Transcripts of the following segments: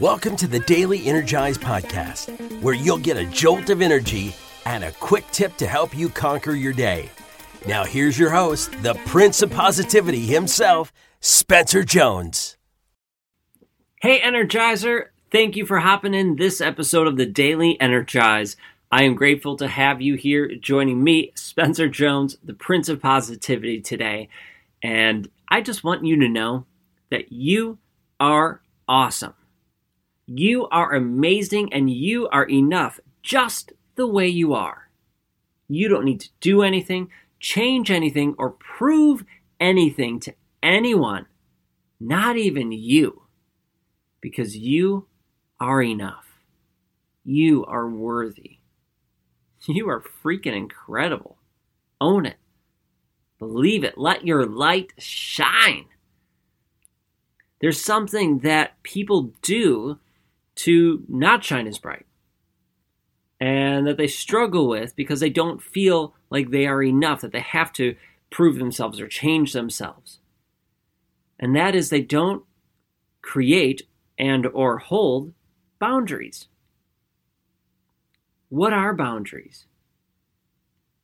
Welcome to the Daily Energize Podcast, where you'll get a jolt of energy and a quick tip to help you conquer your day. Now, here's your host, the Prince of Positivity himself, Spencer Jones. Hey, Energizer! Thank you for hopping in this episode of the Daily Energize. I am grateful to have you here joining me, Spencer Jones, the Prince of Positivity, today. And I just want you to know that you are awesome. You are amazing and you are enough just the way you are. You don't need to do anything, change anything, or prove anything to anyone, not even you, because you are enough. You are worthy. You are freaking incredible. Own it. Believe it. Let your light shine. There's something that people do to not shine as bright and that they struggle with because they don't feel like they are enough, that they have to prove themselves or change themselves. And that is they don't create and or hold boundaries. What are boundaries?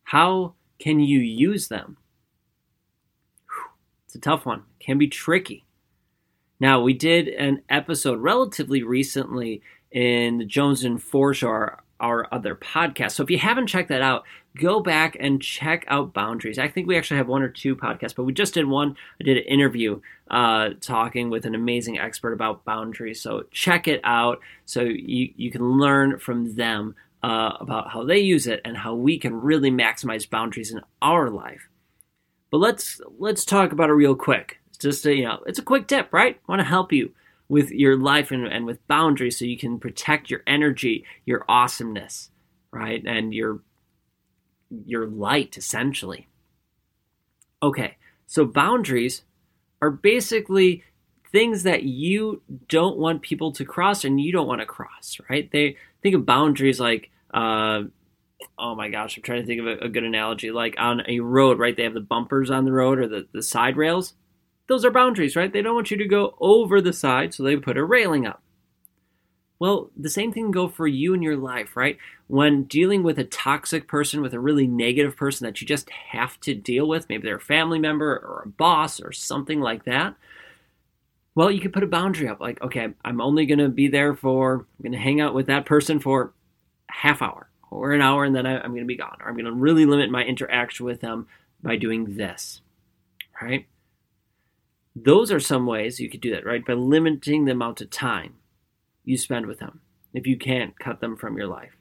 How can you use them? It's a tough one. It can be tricky. Now, we did an episode relatively recently in the Jones and our, our other podcast. So if you haven't checked that out, go back and check out Boundaries. I think we actually have one or two podcasts, but we just did one. I did an interview uh, talking with an amazing expert about boundaries. So check it out so you, you can learn from them uh, about how they use it and how we can really maximize boundaries in our life. But let's let's talk about it real quick just a, you know, it's a quick tip, right? I want to help you with your life and, and with boundaries so you can protect your energy, your awesomeness, right? And your your light essentially. Okay. So boundaries are basically things that you don't want people to cross and you don't want to cross, right? They think of boundaries like uh, oh my gosh, I'm trying to think of a, a, good analogy. Like on a road, right? They have the bumpers on the road or the, the side rails those are boundaries, right? They don't want you to go over the side, so they put a railing up. Well, the same thing can go for you in your life, right? When dealing with a toxic person, with a really negative person that you just have to deal with, maybe they're a family member or a boss or something like that. Well, you could put a boundary up like, okay, I'm only going to be there for, I'm going to hang out with that person for half hour or an hour and then I, am going to be gone. Or I'm going to really limit my interaction with them by doing this, right? Those are some ways you could do that, right? By limiting the amount of time you spend with them if you can't cut them from your life.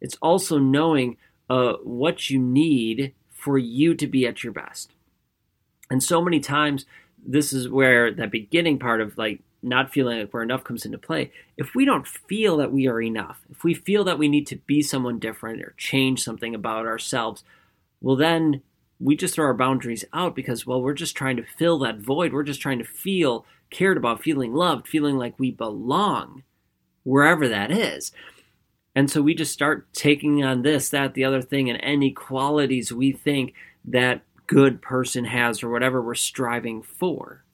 It's also knowing uh, what you need for you to be at your best. And so many times, this is where that beginning part of like not feeling like we're enough comes into play. If we don't feel that we are enough, if we feel that we need to be someone different or change something about ourselves, well, then we just throw our boundaries out because, well, we're just trying to fill that void. We're just trying to feel cared about, feeling loved, feeling like we belong wherever that is. And so we just start taking on this, that, the other thing, and any qualities we think that good person has or whatever we're striving for.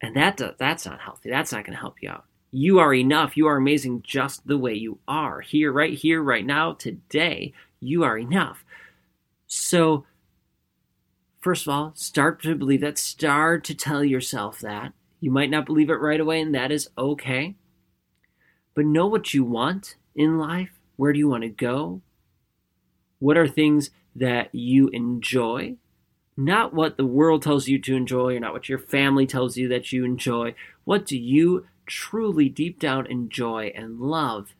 And that that's not healthy. That's not going to help you out. You are enough. You are amazing just the way you are. Here, right here, right now, today, you are enough. So, first of all, start to believe that. Start to tell yourself that. You might not believe it right away, and that is okay. But know what you want in life. Where do you want to go? What are things that you enjoy? Not what the world tells you to enjoy, or not what your family tells you that you enjoy. What do you truly deep down enjoy and love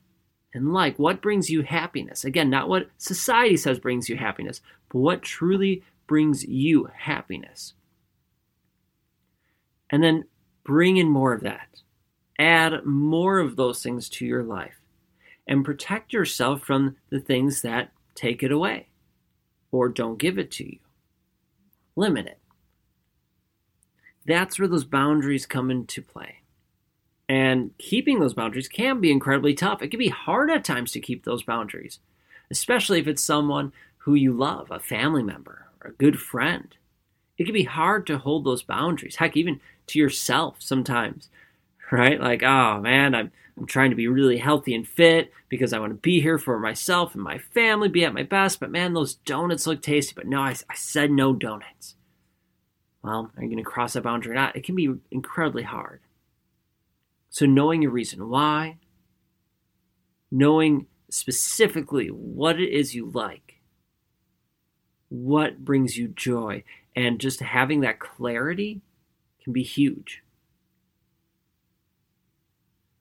and like? What brings you happiness? Again, not what society says brings you happiness, but what truly brings you happiness. And then bring in more of that. Add more of those things to your life and protect yourself from the things that take it away or don't give it to you. Limit it. That's where those boundaries come into play. And keeping those boundaries can be incredibly tough. It can be hard at times to keep those boundaries, especially if it's someone who you love, a family member, or a good friend. It can be hard to hold those boundaries. Heck, even to yourself sometimes. right? Like, oh man, I'm I'm trying to be really healthy and fit because I want to be here for myself and my family, be at my best. But man, those donuts look tasty. But no, I, I said no donuts. Well, are you going to cross that boundary or not? It can be incredibly hard. So, knowing your reason why, knowing specifically what it is you like, what brings you joy, and just having that clarity can be huge.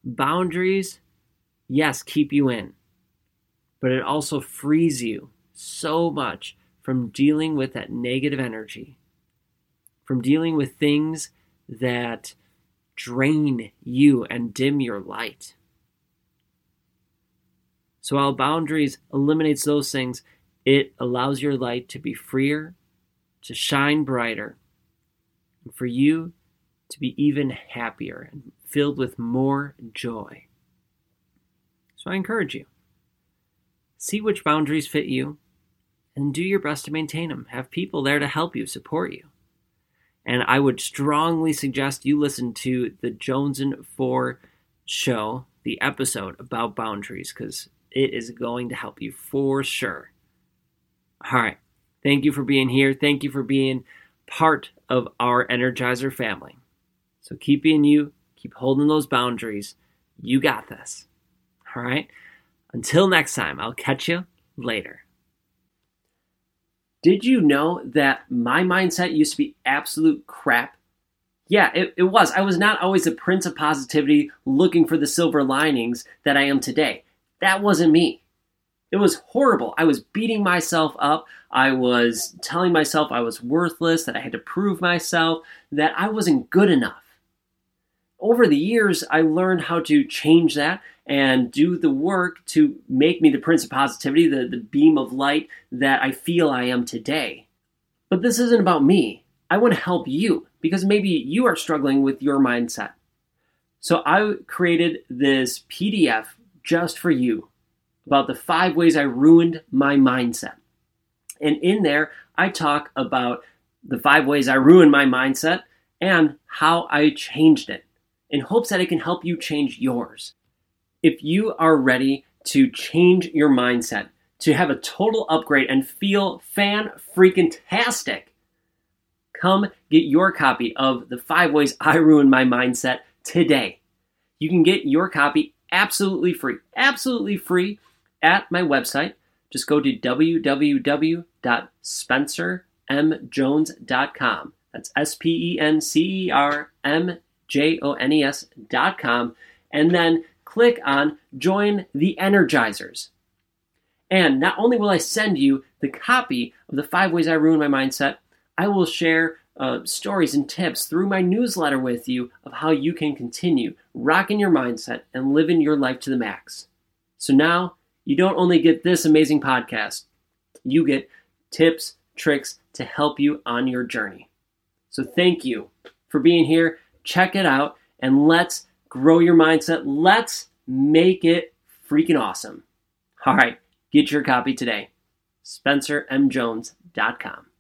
Boundaries, yes, keep you in, but it also frees you so much from dealing with that negative energy, from dealing with things that drain you and dim your light. So while boundaries eliminates those things, it allows your light to be freer, to shine brighter, and for you to be even happier and filled with more joy. So I encourage you see which boundaries fit you and do your best to maintain them. Have people there to help you, support you. And I would strongly suggest you listen to the Jones and Four show, the episode about boundaries, because it is going to help you for sure. All right. Thank you for being here. Thank you for being part of our Energizer family. So keep being you, keep holding those boundaries. You got this. All right. Until next time, I'll catch you later. Did you know that my mindset used to be absolute crap? Yeah, it, it was. I was not always the prince of positivity looking for the silver linings that I am today. That wasn't me. It was horrible. I was beating myself up. I was telling myself I was worthless, that I had to prove myself, that I wasn't good enough over the years, I learned how to change that and do the work to make me the Prince of Positivity, the, the beam of light that I feel I am today. But this isn't about me. I want to help you because maybe you are struggling with your mindset. So I created this PDF just for you about the five ways I ruined my mindset. And in there, I talk about the five ways I ruined my mindset and how I changed it in hopes that it can help you change yours. If you are ready to change your mindset, to have a total upgrade and feel fan freaking tastic, come get your copy of The Five Ways I Ruined My Mindset today. You can get your copy absolutely free, absolutely free at my website. Just go to www.spencermjones.com. That's S P E N C E R M J O N E S dot com, and then click on Join the Energizers. And not only will I send you the copy of the five ways I ruin my mindset, I will share uh, stories and tips through my newsletter with you of how you can continue rocking your mindset and living your life to the max. So now you don't only get this amazing podcast, you get tips, tricks to help you on your journey. So thank you for being here check it out, and let's grow your mindset. Let's make it freaking awesome. All right, get your copy today. SpencerMJones.com.